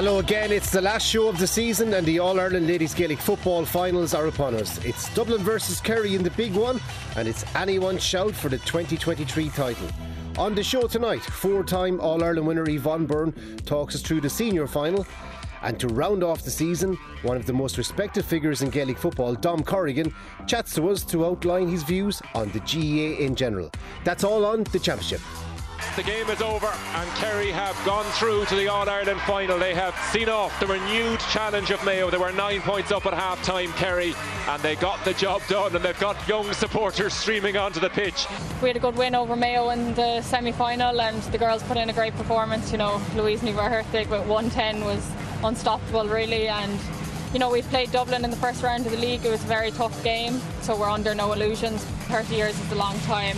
Hello again, it's the last show of the season and the All Ireland Ladies Gaelic football finals are upon us. It's Dublin versus Kerry in the big one and it's anyone's shout for the 2023 title. On the show tonight, four time All Ireland winner Yvonne Byrne talks us through the senior final. And to round off the season, one of the most respected figures in Gaelic football, Dom Corrigan, chats to us to outline his views on the GAA in general. That's all on the Championship. The game is over and Kerry have gone through to the All Ireland final. They have seen off the renewed challenge of Mayo. They were nine points up at half time, Kerry, and they got the job done and they've got young supporters streaming onto the pitch. We had a good win over Mayo in the semi final and the girls put in a great performance. You know, Louise Ní Mhuircheartaigh with 110 was unstoppable, really, and you know, we've played Dublin in the first round of the league. It was a very tough game, so we're under no illusions. 30 years is a long time.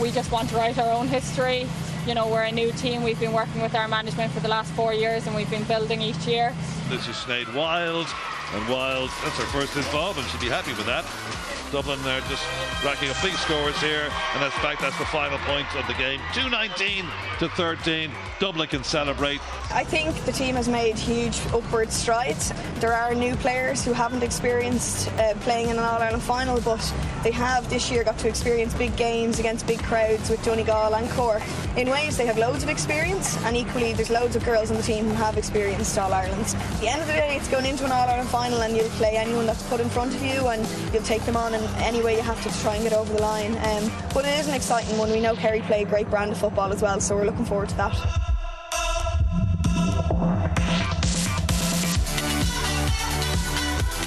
We just want to write our own history. You know, we're a new team. We've been working with our management for the last four years and we've been building each year. This is Sinead Wild, and Wild, that's her first involvement. She'll be happy with that. Dublin are just racking up big scores here, and in fact, that's the final point of the game. 219 to 13. Dublin can celebrate. I think the team has made huge upward strides. There are new players who haven't experienced uh, playing in an All Ireland final, but they have this year got to experience big games against big crowds with Donegal and Cork. In ways, they have loads of experience, and equally, there's loads of girls on the team who have experienced All Irelands. At the end of the day, it's going into an All Ireland final, and you'll play anyone that's put in front of you, and you'll take them on in any way you have to, try and get over the line. Um, but it is an exciting one. We know Kerry play a great brand of football as well, so we're looking forward to that.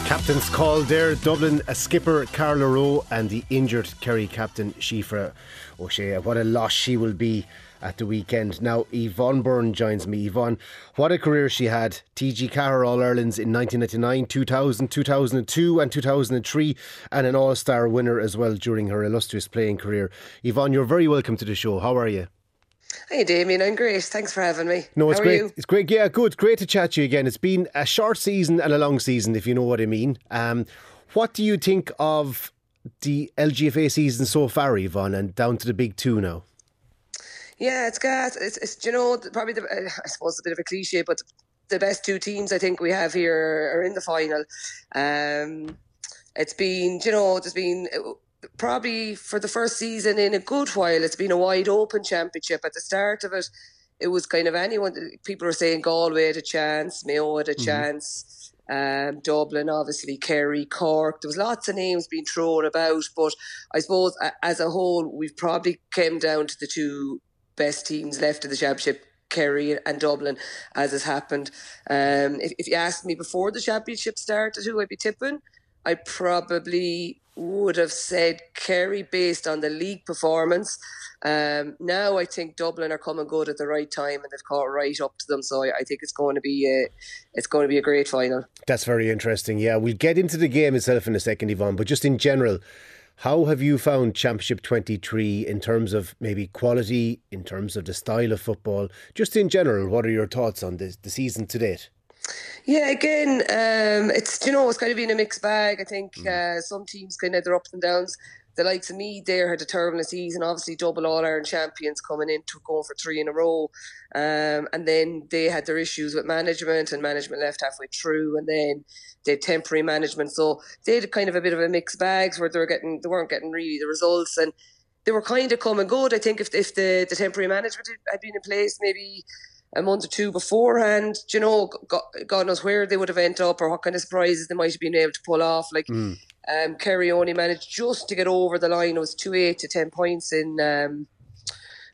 Captain's call there. Dublin, a skipper, Carla Rowe, and the injured Kerry captain, Síofra O'Shea. What a loss she will be at the weekend. Now, Yvonne Byrne joins me. Yvonne, what a career she had. TG Ceathair All Irelands in 1999, 2000, 2002, and 2003, and an All Star winner as well during her illustrious playing career. Yvonne, you're very welcome to the show. How are you? Hey Damien, I'm great. Thanks for having me. No, it's How great. You? It's great. Yeah, good. Great to chat to you again. It's been a short season and a long season, if you know what I mean. Um, what do you think of the LGFA season so far, Yvonne, and down to the big two now? Yeah, it's gas. It's, it's you know probably the, I suppose a bit of a cliche, but the best two teams I think we have here are in the final. Um, it's been you know there's been probably for the first season in a good while, it's been a wide open championship. At the start of it, it was kind of anyone. People were saying Galway had a chance, Mayo had a mm-hmm. chance, um, Dublin, obviously, Kerry, Cork. There was lots of names being thrown about, but I suppose as a whole, we've probably came down to the two best teams left of the championship. Kerry and Dublin, as has happened. Um, if, if you asked me before the championship started, who I'd be tipping, I probably would have said Kerry based on the league performance. Um, now I think Dublin are coming good at the right time and they've caught right up to them. So I, I think it's going to be a, it's going to be a great final. That's very interesting. Yeah, we'll get into the game itself in a second, Yvonne. But just in general, how have you found Championship 23 in terms of maybe quality, in terms of the style of football? Just in general, what are your thoughts on this, the season to date? Yeah, again, um, it's you know it's kind of been a mixed bag. I think mm. uh, some teams kind of their ups and downs. The likes of Meath there had a terrible season. Obviously, double All Ireland champions coming in to going for three in a row, um, and then they had their issues with management, and management left halfway through, and then they had temporary management. So they had kind of a bit of a mixed bags where they were getting they weren't getting really the results, and they were kind of coming good. I think if if the, the temporary management had been in place, maybe a month or two beforehand. you know, God, God, knows where they would have ended up or what kind of surprises they might have been able to pull off. Like mm. Um, Kerry only managed just to get over the line. It was two eight to ten points in um,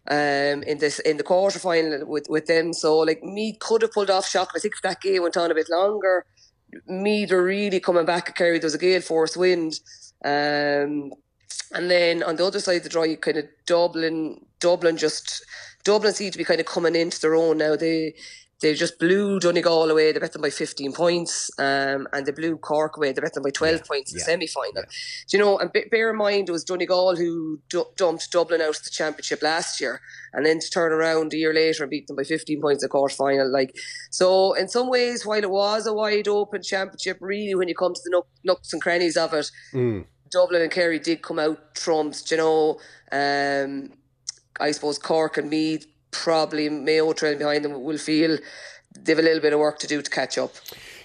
um, in this in the quarter final with, with them. So like Meath could have pulled off shock. I think if that game went on a bit longer, Meath are really coming back at Kerry. There was a gale force wind. Um, and then on the other side of the draw, you kind of Dublin, Dublin just Dublin seem to be kind of coming into their own now. They they just blew Donegal away. They bet them by 15 points, um, and they blew Cork away. They bet them by 12 yeah, points in yeah, the semi final. Yeah. Do you know? And bear in mind, it was Donegal who d- dumped Dublin out of the championship last year, and then to turn around a year later and beat them by 15 points in the quarter final. Like so, in some ways, while it was a wide open championship, really, when you come to the nooks and crannies of it. Mm. Dublin and Kerry did come out trumps, you know. Um, I suppose Cork and Meath, probably Mayo trailing behind them, will feel they have a little bit of work to do to catch up.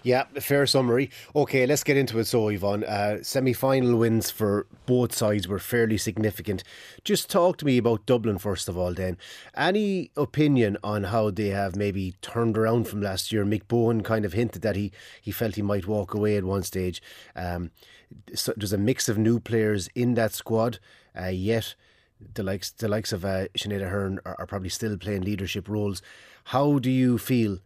Yeah, fair summary. Okay, let's get into it. So, Yvonne, uh, semi final wins for both sides were fairly significant. Just talk to me about Dublin, first of all, then. Any opinion on how they have maybe turned around from last year? Mick Bohan kind of hinted that he, he felt he might walk away at one stage. Um, so there's a mix of new players in that squad, uh, yet the likes the likes of uh, Sinead Aherne are, are probably still playing leadership roles. How do you feel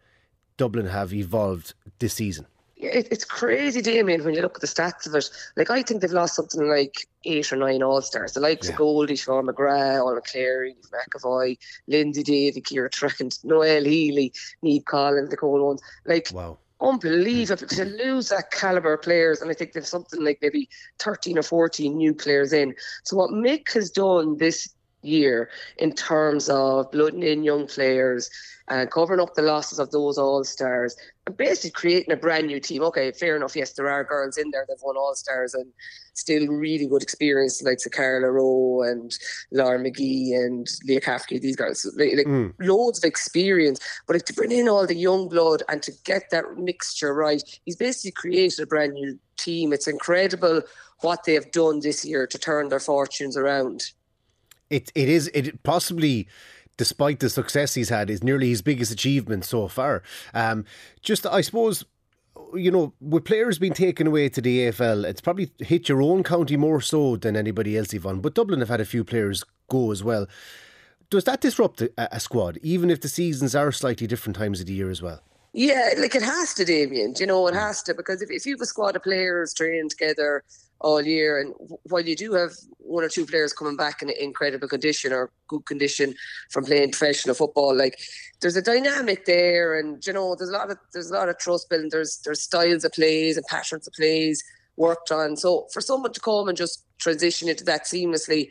Dublin have evolved this season? It, it's crazy, Damien, when you look at the stats of it. Like, I think they've lost something like eight or nine All Stars. The likes yeah. of Goldie, Siobhán McGrath, Ola Cleary, McEvoy, Lyndsey Davey, Ciara Trant, Noel Healy, Niamh Collins, the cool ones. Like, wow. Unbelievable to lose that caliber of players, and I think there's something like maybe 13 or 14 new players in. So, what Mick has done this year in terms of blooding in young players and covering up the losses of those all stars and basically creating a brand new team. Okay, fair enough. Yes, there are girls in there that have won all stars and still really good experience, like Carla Rowe and Laura McGee and Leah Caffrey, these girls, like, like mm. loads of experience. But like, to bring in all the young blood and to get that mixture right, he's basically created a brand new team. It's incredible what they have done this year to turn their fortunes around. It it is it possibly despite the success he's had, is nearly his biggest achievement so far. Um, just, I suppose, you know, with players being taken away to the AFL, it's probably hit your own county more so than anybody else, Yvonne. But Dublin have had a few players go as well. Does that disrupt a, a squad, even if the seasons are slightly different times of the year as well? Yeah, like it has to, Damien. You know, it mm. has to because if, if you have a squad of players training together all year. And while you do have one or two players coming back in incredible condition or good condition from playing professional football, like there's a dynamic there, and you know there's a lot of there's a lot of trust building. There's there's styles of plays and patterns of plays worked on. So for someone to come and just transition into that seamlessly,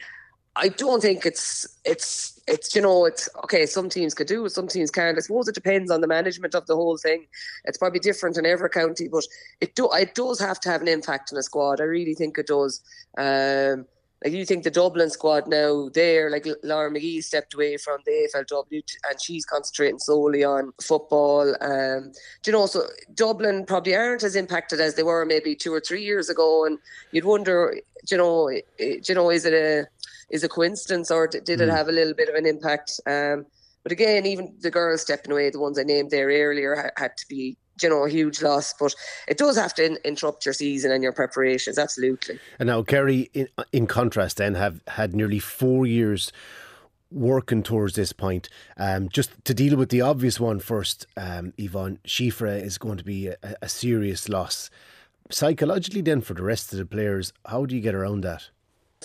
I don't think it's it's it's you know it's okay. Some teams could do some teams can't. I suppose it depends on the management of the whole thing. It's probably different in every county, but it do it does have to have an impact on a squad. I really think it does. Um, like you think the Dublin squad now, there like Laura McGee stepped away from the AFLW and she's concentrating solely on football. Um, do you know, so Dublin probably aren't as impacted as they were maybe two or three years ago, and you'd wonder, you know, you know, is it a is a coincidence or did it hmm. have a little bit of an impact? Um, but again, even the girls stepping away, the ones I named there earlier, had to be you know, a huge loss. But it does have to in, interrupt your season and your preparations, absolutely. And now, Kerry, in, in contrast, then have had nearly four years working towards this point. Um, just to deal with the obvious one first, um, Yvonne, Síofra is going to be a, a serious loss. Psychologically, then, for the rest of the players, how do you get around that?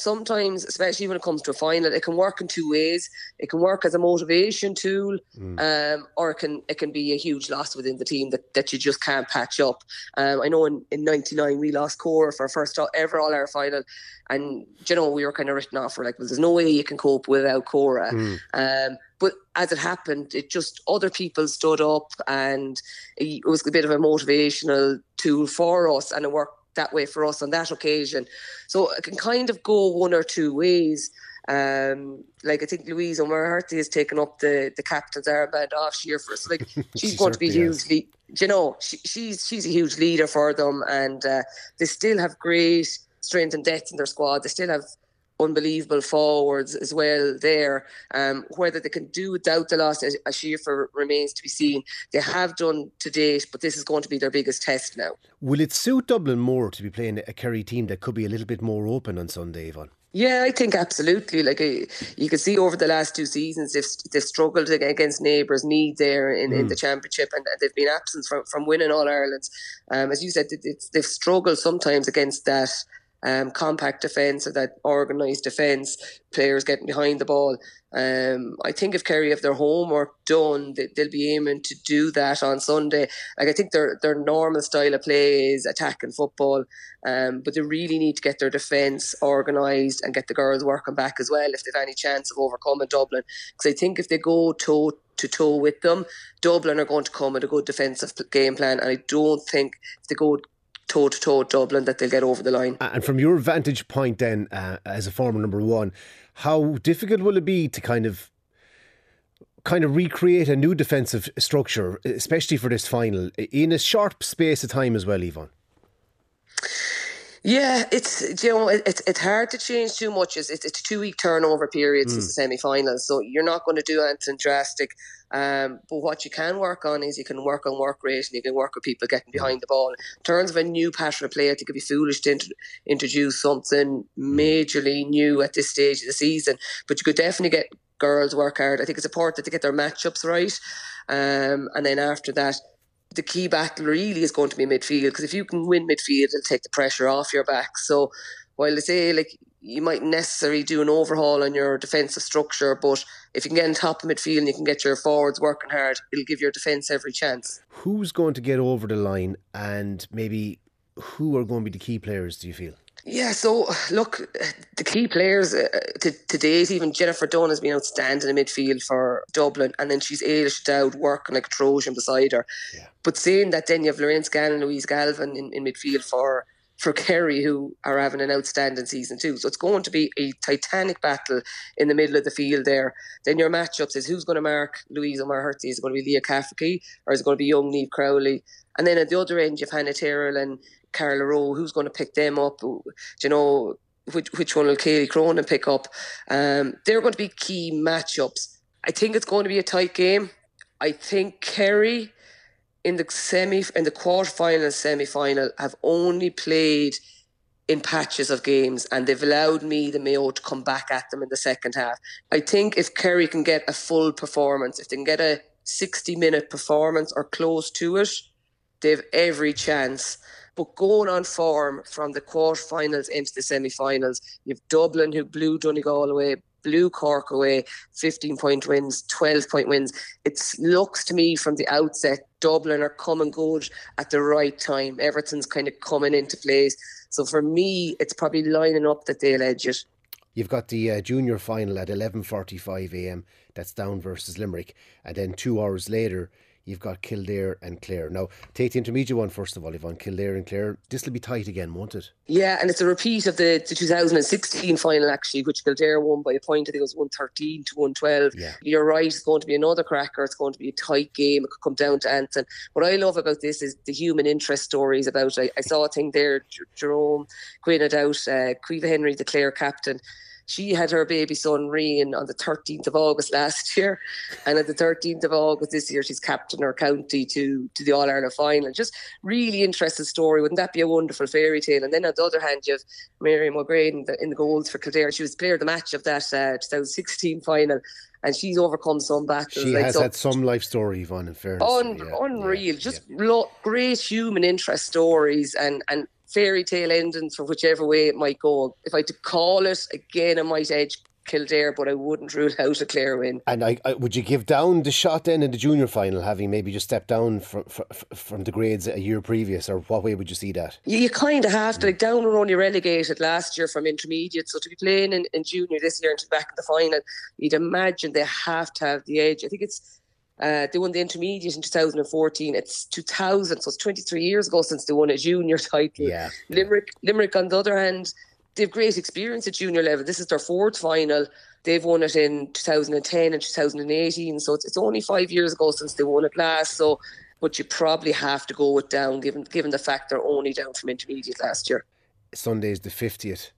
Sometimes, especially when it comes to a final, it can work in two ways. It can work as a motivation tool, mm. um, or it can it can be a huge loss within the team that, that you just can't patch up. Um, I know in, in '99 we lost Cora for our first ever All Ireland final, and you know we were kind of written off for like, well, there's no way you can cope without Cora. Mm. Um, but as it happened, it just other people stood up, and it was a bit of a motivational tool for us, and it worked that way for us on that occasion. So it can kind of go one or two ways. Um, like I think Louise O'Mahony has taken up the the captain's armband off year for us. Like she's going to be hugely, you know, she, she's she's a huge leader for them, and uh, they still have great strength and depth in their squad. They still have unbelievable forwards as well there. Um, whether they can do without the loss as Síofra remains to be seen. They have done to date, but this is going to be their biggest test now. Will it suit Dublin more to be playing a Kerry team that could be a little bit more open on Sunday, Yvonne? Yeah, I think absolutely. Like uh, you can see over the last two seasons, they've they've struggled against neighbours Meath there in, mm. in the mm. championship, and they've been absent from, from winning all Ireland's. Um, as you said, they've struggled sometimes against that um, compact defence or that organised defence, players getting behind the ball. Um, I think if Kerry have their homework done, they, will be aiming to do that on Sunday. Like I think their their normal style of play is attacking football, um, but they really need to get their defence organised and get the girls working back as well if they've any chance of overcoming Dublin. Because I think if they go toe to toe with them, Dublin are going to come with a good defensive game plan, and I don't think if they go toe to toe Dublin that they'll get over the line. And from your vantage point, then, uh, as a former number one, how difficult will it be to kind of kind of recreate a new defensive structure, especially for this final, in a short space of time as well, Yvonne? Yeah, it's you know it's it's hard to change too much. It's it's a two week turnover period mm. since the semi finals, so you're not going to do anything drastic. Um, but what you can work on is you can work on work rate and you can work with people getting behind the ball. In terms of a new pattern of play, I think it'd be foolish to int- introduce something majorly new at this stage of the season. But you could definitely get girls work hard. I think it's important to get their matchups right. Um, and then after that, the key battle really is going to be midfield because if you can win midfield, it'll take the pressure off your back. So while they say like you might necessarily do an overhaul on your defensive structure, but if you can get on top of midfield and you can get your forwards working hard, it'll give your defence every chance. Who's going to get over the line and maybe who are going to be the key players, do you feel? Yeah, so look, the key players uh, to, to date, even Jennifer Dunne has been outstanding in midfield for Dublin, and then she's Ailish Dowd working like a Trojan beside her. Yeah. But saying that, then you have Lorraine Scanlon and Louise Galvin in, in midfield for for Kerry, who are having an outstanding season too. So it's going to be a titanic battle in the middle of the field there. Then your matchups is who's going to mark Louise O'Maherty? Is it going to be Leah Caffrey or is it going to be young Neve Crowley? And then at the other end, you've Hannah Tyrrell and Carla Rowe. Who's going to pick them up? Do you know which which one will Kayleigh Cronin pick up? Um, they're going to be key matchups. I think it's going to be a tight game. I think Kerry in the semi in the quarter final and semi final have only played in patches of games and they've allowed me the Mayo to come back at them in the second half. I think if Kerry can get a full performance, if they can get a 60 minute performance or close to it, they've every chance. But going on form from the quarterfinals into the semi-finals, you've Dublin who blew Donegal away, blew Cork away, 15 point wins, 12 point wins. It looks to me from the outset, Dublin are coming good at the right time. Everything's kind of coming into place. So for me, it's probably lining up that they'll edge it. You've got the uh, junior final at 11:45 a.m. That's Down versus Limerick, and then two hours later, you've got Kildare and Clare. Now, take the intermediate one first of all, Yvonne. Kildare and Clare. This will be tight again, won't it? Yeah, and it's a repeat of the, the 2016 final, actually, which Kildare won by a point. I think it was 113 to 112. Yeah. You're right, it's going to be another cracker. It's going to be a tight game. It could come down to Anton. What I love about this is the human interest stories about I, I saw a thing there, Jerome Quinn had out, uh, Caoimhe Henry, the Clare captain she had her baby son Rian on the 13th of August last year, and at the 13th of August this year, she's captain her county to to the All Ireland final. Just really interesting story. Wouldn't that be a wonderful fairy tale? And then on the other hand, you have Miriam O'Grady in the, in the goals for Kildare. She was player of the match of that uh, 2016 final and she's overcome some battles. She like, has so, had some life story, Yvonne, in fairness. Un- yeah, unreal, yeah, just yeah. Lo- great human interest stories and, and fairy tale endings for whichever way it might go. If I had to call it again, I might edge Kildare, but I wouldn't rule out a Clare win. And I, I, would you give down the shot then in the junior final, having maybe just stepped down from from, from the grades a year previous, or what way would you see that? You, you kind of have to. Like Down were only relegated last year from intermediate, so to be playing in, in junior this year and to be back in the final, you'd imagine they have to have the edge. I think it's uh, they won the intermediate in 2014. It's 2000, so it's 23 years ago since they won a junior title. Yeah. Limerick, Limerick, on the other hand, they've great experience at junior level. This is their fourth final. They've won it in 2010 and 2018, so it's, it's only five years ago since they won it last. So, but you probably have to go with down, given given the fact they're only down from intermediate last year. Sunday is the 50th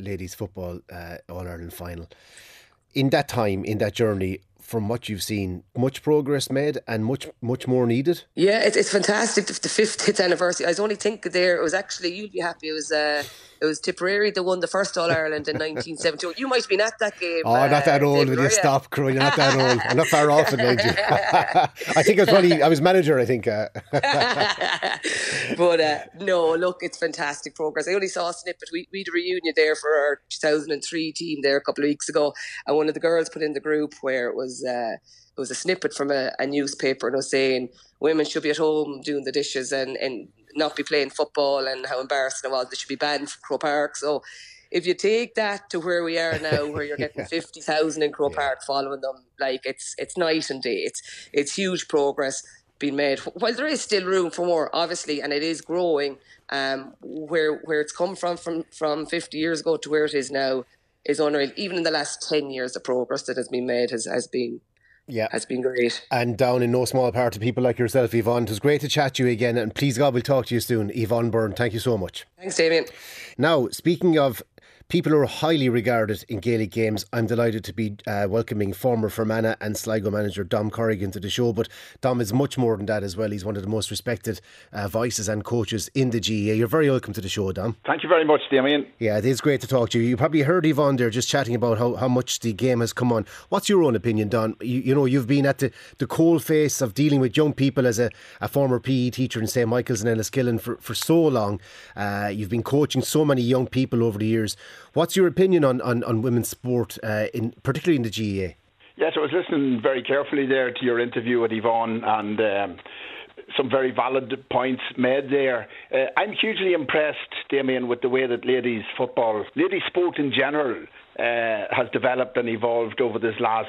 ladies football uh, All Ireland final. In that time, in that journey, from what you've seen, much progress made and much much more needed. Yeah, it's, it's fantastic. The, the 50th anniversary. I was only thinking there. It was actually you'd be happy. It was uh, it was Tipperary that won the first All Ireland in 1972. You might have been at that game. Oh, uh, not that old. Will you stop, Crew? You're not that old. I'm not far off in age. I think I was probably I was manager. I think. Uh. but uh, no, look, it's fantastic progress. I only saw a snippet. We we had a reunion there for our 2003 team there a couple of weeks ago, and one of the girls put in the group where it was. Uh, it was a snippet from a, a newspaper and was saying women should be at home doing the dishes and, and not be playing football and how embarrassing it was. They should be banned from Croke Park. So if you take that to where we are now, where you're getting yeah. fifty thousand in Croke yeah. Park following them, like it's it's night and day. It's it's huge progress being made. While there is still room for more, obviously, and it is growing. Um, where where it's come from from from fifty years ago to where it is now is unreal. Even in the last ten years, the progress that has been made has has been yeah. has been great. And down in no small part to people like yourself, Yvonne. It was great to chat to you again, and please God, we'll talk to you soon. Yvonne Byrne, thank you so much. Thanks, Damien. Now, speaking of people who are highly regarded in Gaelic games. I'm delighted to be uh, welcoming former Fermanagh and Sligo manager Dom Corrigan to the show. But Dom is much more than that as well. He's one of the most respected uh, voices and coaches in the GAA. You're very welcome to the show, Dom. Thank you very much, Damien. Yeah, it is great to talk to you. You probably heard Yvonne there just chatting about how, how much the game has come on. What's your own opinion, Don? You, you know, you've been at the, the coal face of dealing with young people as a, a former PE teacher in St Michael's and Enniskillen for, for so long. Uh, you've been coaching so many young people over the years. What's your opinion on, on, on women's sport, uh, in particularly in the GAA? Yes, I was listening very carefully there to your interview with Yvonne and. Um, some very valid points made there. Uh, I'm hugely impressed, Damien, with the way that ladies football, ladies sport in general, uh, has developed and evolved over this last,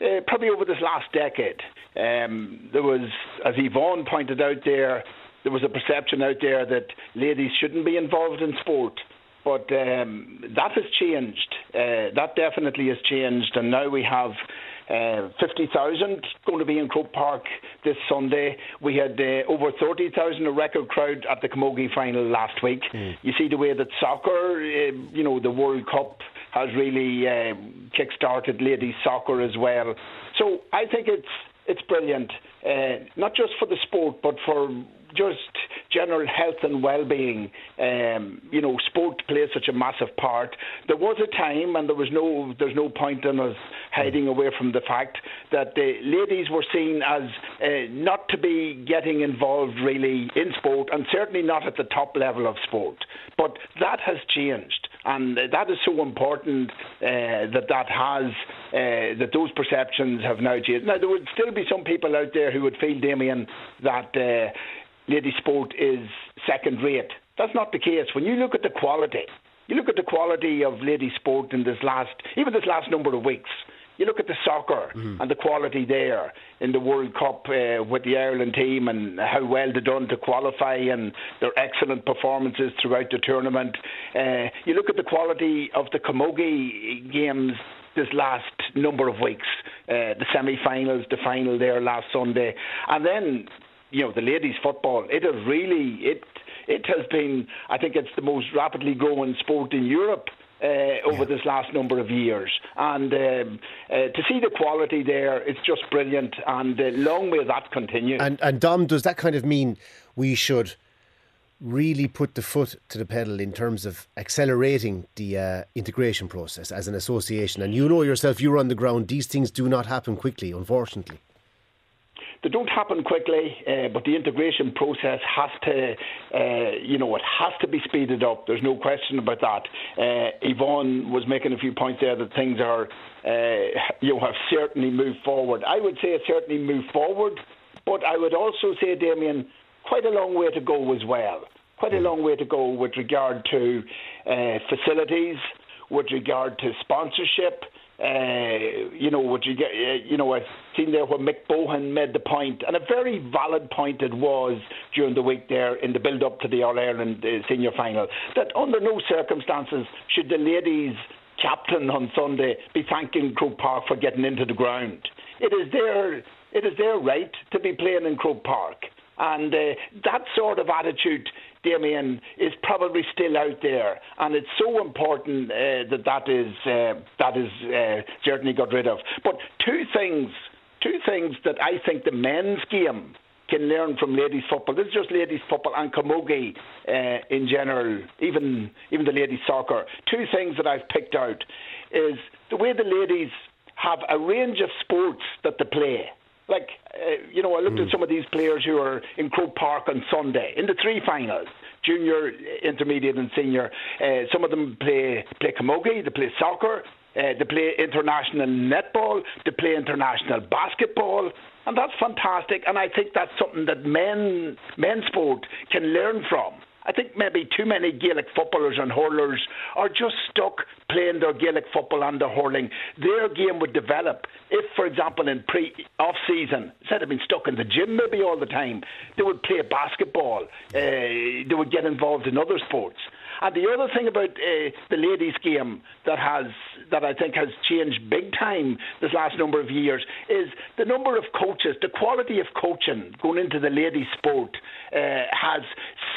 uh, probably over this last decade. Um, there was, as Yvonne pointed out there, there was a perception out there that ladies shouldn't be involved in sport. But um, that has changed. Uh, that definitely has changed, and now we have. Uh, 50,000 going to be in Croke Park this Sunday. We had uh, over 30,000, a record crowd at the Camogie final last week. Mm. You see the way that soccer, uh, you know, the World Cup has really uh, kick-started ladies soccer as well. So I think it's it's brilliant, uh, not just for the sport, but for just general health and well-being. Um, you know, sport plays such a massive part. There was a time, and there was no, there's no point in us hiding away from the fact that the ladies were seen as uh, not to be getting involved really in sport, and certainly not at the top level of sport. But that has changed, and that is so important uh, that that has uh, that those perceptions have now changed. Now there would still be some people out there who would feel, Damien, that uh, lady sport is second rate. That's not the case. When you look at the quality, you look at the quality of lady sport in this last, even this last number of weeks. You look at the soccer mm-hmm. and the quality there in the World Cup uh, with the Ireland team and how well they've done to qualify and their excellent performances throughout the tournament. Uh, you look at the quality of the Camogie games this last number of weeks, uh, the semi-finals, the final there last Sunday, and then you know the ladies football. It has really it it has been. I think it's the most rapidly growing sport in Europe. Uh, over yeah. this last number of years. And um, uh, to see the quality there, it's just brilliant. And uh, long may that continue. And, and Dom, does that kind of mean we should really put the foot to the pedal in terms of accelerating the uh, integration process as an association? And you know yourself, you're on the ground, these things do not happen quickly, unfortunately they don't happen quickly, uh, but the integration process has to, uh, you know, it has to be speeded up. There's no question about that. Uh, Yvonne was making a few points there that things are, uh, you know, have certainly moved forward. I would say certainly moved forward, but I would also say, Damien, quite a long way to go as well. Quite a long way to go with regard to uh, facilities, with regard to sponsorship. Uh, you know, what you get, uh, you know, I've seen there where Mick Bohan made the point, and a very valid point it was during the week there in the build up to the All Ireland uh, senior final, that under no circumstances should the ladies captain on Sunday be thanking Croke Park for getting into the ground. It is their it is their right to be playing in Croke Park. And uh, that sort of attitude, Damien, is probably still out there, and it's so important uh, that that is uh, that is uh, certainly got rid of. But two things, two things that I think the men's game can learn from ladies football. This is just ladies football and camogie uh, in general, even even the ladies soccer. Two things that I've picked out is the way the ladies have a range of sports that they play like, uh, you know, I looked mm. at some of these players who are in Croke Park on Sunday in the three finals junior, intermediate, and senior. Uh, some of them play, play camogie, they play soccer, uh, they play international netball, they play international basketball, and that's fantastic. And I think that's something that men, men's sport can learn from. I think maybe too many Gaelic footballers and hurlers are just stuck playing their Gaelic football and their hurling. Their game would develop if, for example, in pre off season, instead of being stuck in the gym maybe all the time, they would play basketball. Uh, they would get involved in other sports. And the other thing about uh, the ladies' game that has that I think has changed big time this last number of years is the number of coaches, the quality of coaching going into the ladies' sport uh, has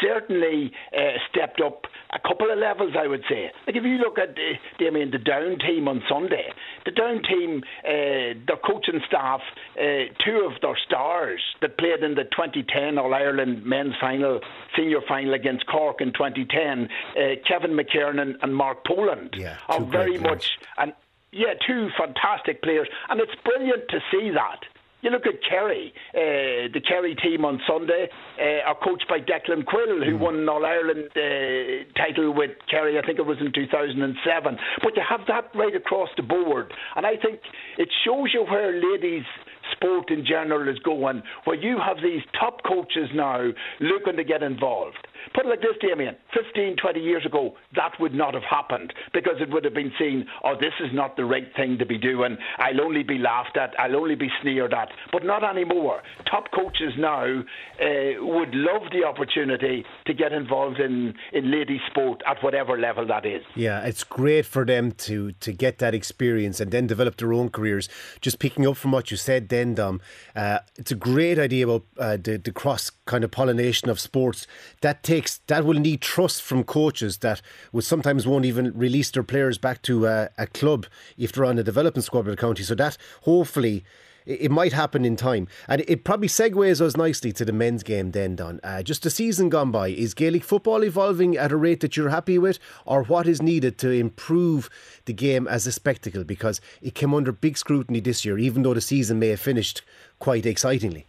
certainly uh, stepped up a couple of levels, I would say. Like if you look at, uh, I mean, the down team on Sunday, the down team, uh, their coaching staff, uh, two of their stars that played in the 2010 All Ireland men's final, senior final against Cork in 2010, uh, Kevin McKernan and Mark Poland, yeah, are very much and yeah, two fantastic players, and it's brilliant to see that. You look at Kerry, uh, the Kerry team on Sunday uh, are coached by Declan Quill, who mm. won an All Ireland uh, title with Kerry, I think it was in 2007. But you have that right across the board, and I think it shows you where ladies sport in general is going, where you have these top coaches now looking to get involved. Put it like this, Damien 15, 20 years ago, that would not have happened because it would have been seen, oh, this is not the right thing to be doing. I'll only be laughed at, I'll only be sneered at. But not anymore. Top coaches now uh, would love the opportunity to get involved in, in ladies' sport at whatever level that is. Yeah, it's great for them to, to get that experience and then develop their own careers. Just picking up from what you said then, Dom, uh, it's a great idea about uh, the, the cross kind of pollination of sports. That takes that will need trust from coaches that will sometimes won't even release their players back to a, a club if they're on a development squad with the county. So that hopefully it might happen in time. And it probably segues us nicely to the men's game then, Don. Uh, just a season gone by, is Gaelic football evolving at a rate that you're happy with, or what is needed to improve the game as a spectacle? Because it came under big scrutiny this year, even though the season may have finished quite excitingly.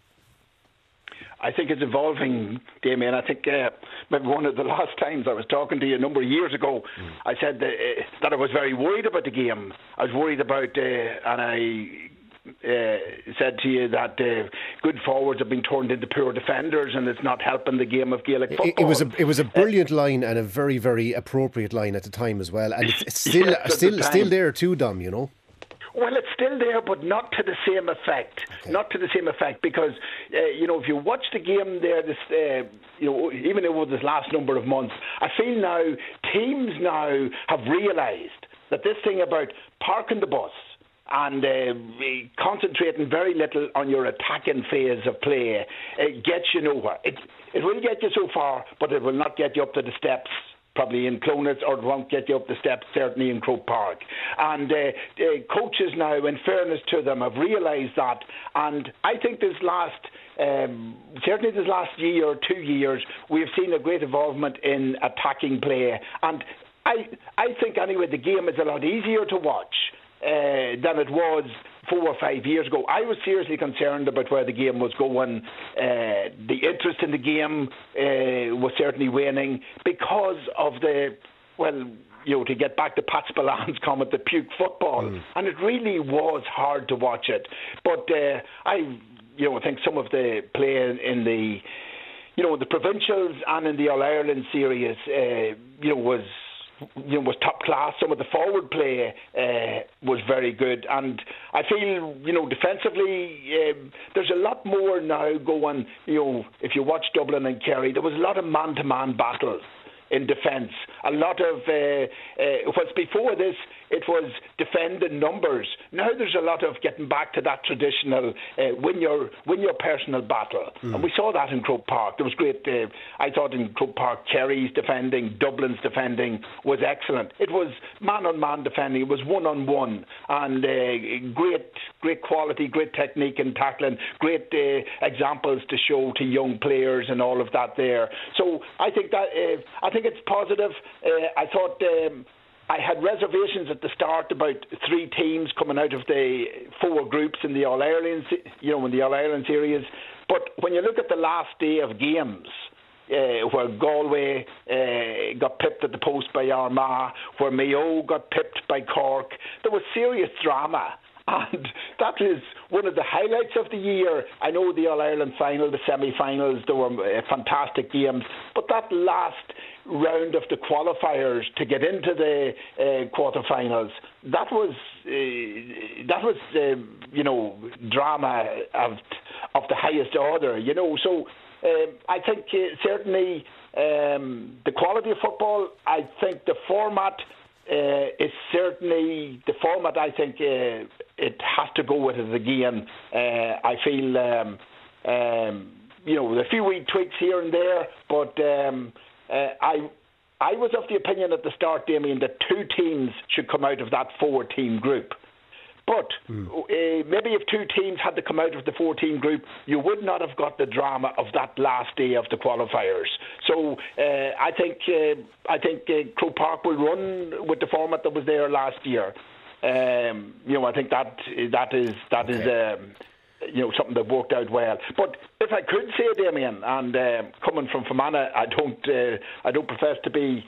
I think it's evolving, Damien. I think uh, maybe one of the last times I was talking to you a number of years ago, mm. I said that, uh, that I was very worried about the game. I was worried about, uh, and I uh, said to you that uh, good forwards have been turned into poor defenders, and it's not helping the game of Gaelic football. It, it was a it was a brilliant uh, line and a very very appropriate line at the time as well, and it's, it's still yes, still the still there too, Dom. You know. Well, it's still there, but not to the same effect. Okay. Not to the same effect because uh, you know if you watch the game there, this uh, you know even over this last number of months, I feel now teams now have realised that this thing about parking the bus and uh, concentrating very little on your attacking phase of play it gets you nowhere. It it will get you so far, but it will not get you up to the steps probably in Clonard, or won't get you up the steps, certainly in Croke Park. And uh, uh, coaches now, in fairness to them, have realised that. And I think this last, um, certainly this last year or two years, we've seen a great involvement in attacking play. And I, I think anyway, the game is a lot easier to watch uh, than it was four or five years ago. I was seriously concerned about where the game was going. Uh, the interest in the game uh, was certainly waning because of the, well, you know, to get back to Pat Spillane's comment, the puke football. Mm. And it really was hard to watch it. But uh, I, you know, I think some of the play in the, you know, the provincials and in the All Ireland series, uh, you know, was you know, was top class. Some of the forward play uh, was very good, and I feel you know defensively um, there's a lot more now going. You know, if you watch Dublin and Kerry, there was a lot of man-to-man battles in defence. A lot of uh, uh, what's before this, it was defend in numbers. Now there's a lot of getting back to that traditional uh, win your win your personal battle, mm. and we saw that in Croke Park. There was great. Uh, I thought in Croke Park, Kerry's defending, Dublin's defending was excellent. It was man on man defending. It was one on one, and uh, great great quality, great technique in tackling, great uh, examples to show to young players and all of that there. So I think that I think think it's positive. Uh, I thought. Um, I had reservations at the start about three teams coming out of the four groups in the All Ireland, you know, in the All Ireland series. But when you look at the last day of games, uh, where Galway uh, got pipped at the post by Armagh, where Mayo got pipped by Cork, there was serious drama. And that is one of the highlights of the year. I know the All Ireland final, the semi finals, there were uh, fantastic games. But that last round of the qualifiers to get into the uh, quarterfinals. That was uh, that was uh, you know drama of of the highest order. You know, so um, I think uh, certainly um, the quality of football. I think the format uh, it's certainly the format. I think uh, it has to go with it again. I feel, um, um, you know, a few wee tweaks here and there, but um, uh, I. I was of the opinion at the start, Damien, that two teams should come out of that four-team group. But mm. uh, maybe if two teams had to come out of the 14 group, you would not have got the drama of that last day of the qualifiers. So uh, I think uh, I think uh, Croke Park will run with the format that was there last year. Um, you know, I think that that is that okay. is. Um, you know something that worked out well. But if I could say, Damien, and uh, coming from Fermanagh, I don't uh, I don't profess to be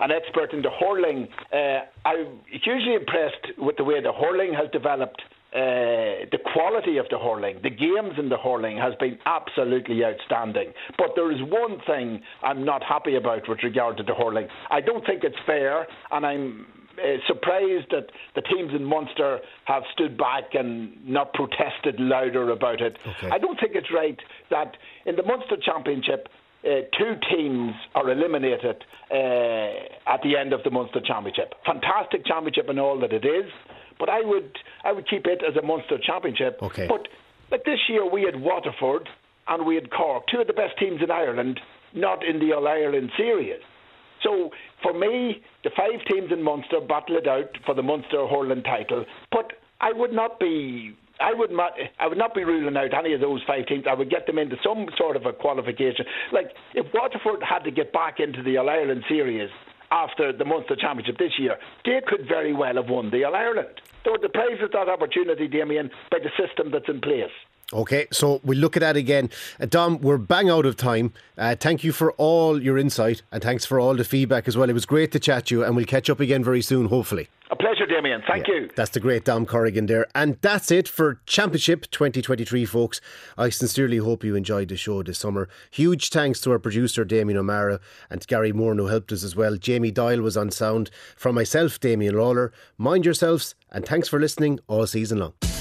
an expert in the hurling. Uh, I'm hugely impressed with the way the hurling has developed. Uh, the quality of the hurling, the games in the hurling has been absolutely outstanding. But there is one thing I'm not happy about with regard to the hurling. I don't think it's fair, and I'm surprised that the teams in Munster have stood back and not protested louder about it. Okay. I don't think it's right that in the Munster Championship uh, two teams are eliminated uh, at the end of the Munster Championship. Fantastic championship and all that it is, but I would I would keep it as a Munster Championship. Okay. But like this year we had Waterford and we had Cork, two of the best teams in Ireland, not in the All Ireland series. So for me, the five teams in Munster battle it out for the Munster hurling title. But I would not be I would not. I would not be ruling out any of those five teams. I would get them into some sort of a qualification. Like if Waterford had to get back into the All Ireland series after the Munster Championship this year, they could very well have won the All Ireland. They were deprived of that opportunity, Damien, by the system that's in place. Okay, so we'll look at that again. Uh, Dom, we're bang out of time. Uh, thank you for all your insight and thanks for all the feedback as well. It was great to chat to you, and we'll catch up again very soon, hopefully. A pleasure, Damien. Thank yeah, you. That's the great Dom Corrigan there. And that's it for Championship 2023, folks. I sincerely hope you enjoyed the show this summer. Huge thanks to our producer, Damien O'Mara, and to Gary Moore, who helped us as well. Jamie Doyle was on sound. From myself, Damien Lawlor, mind yourselves, and thanks for listening all season long.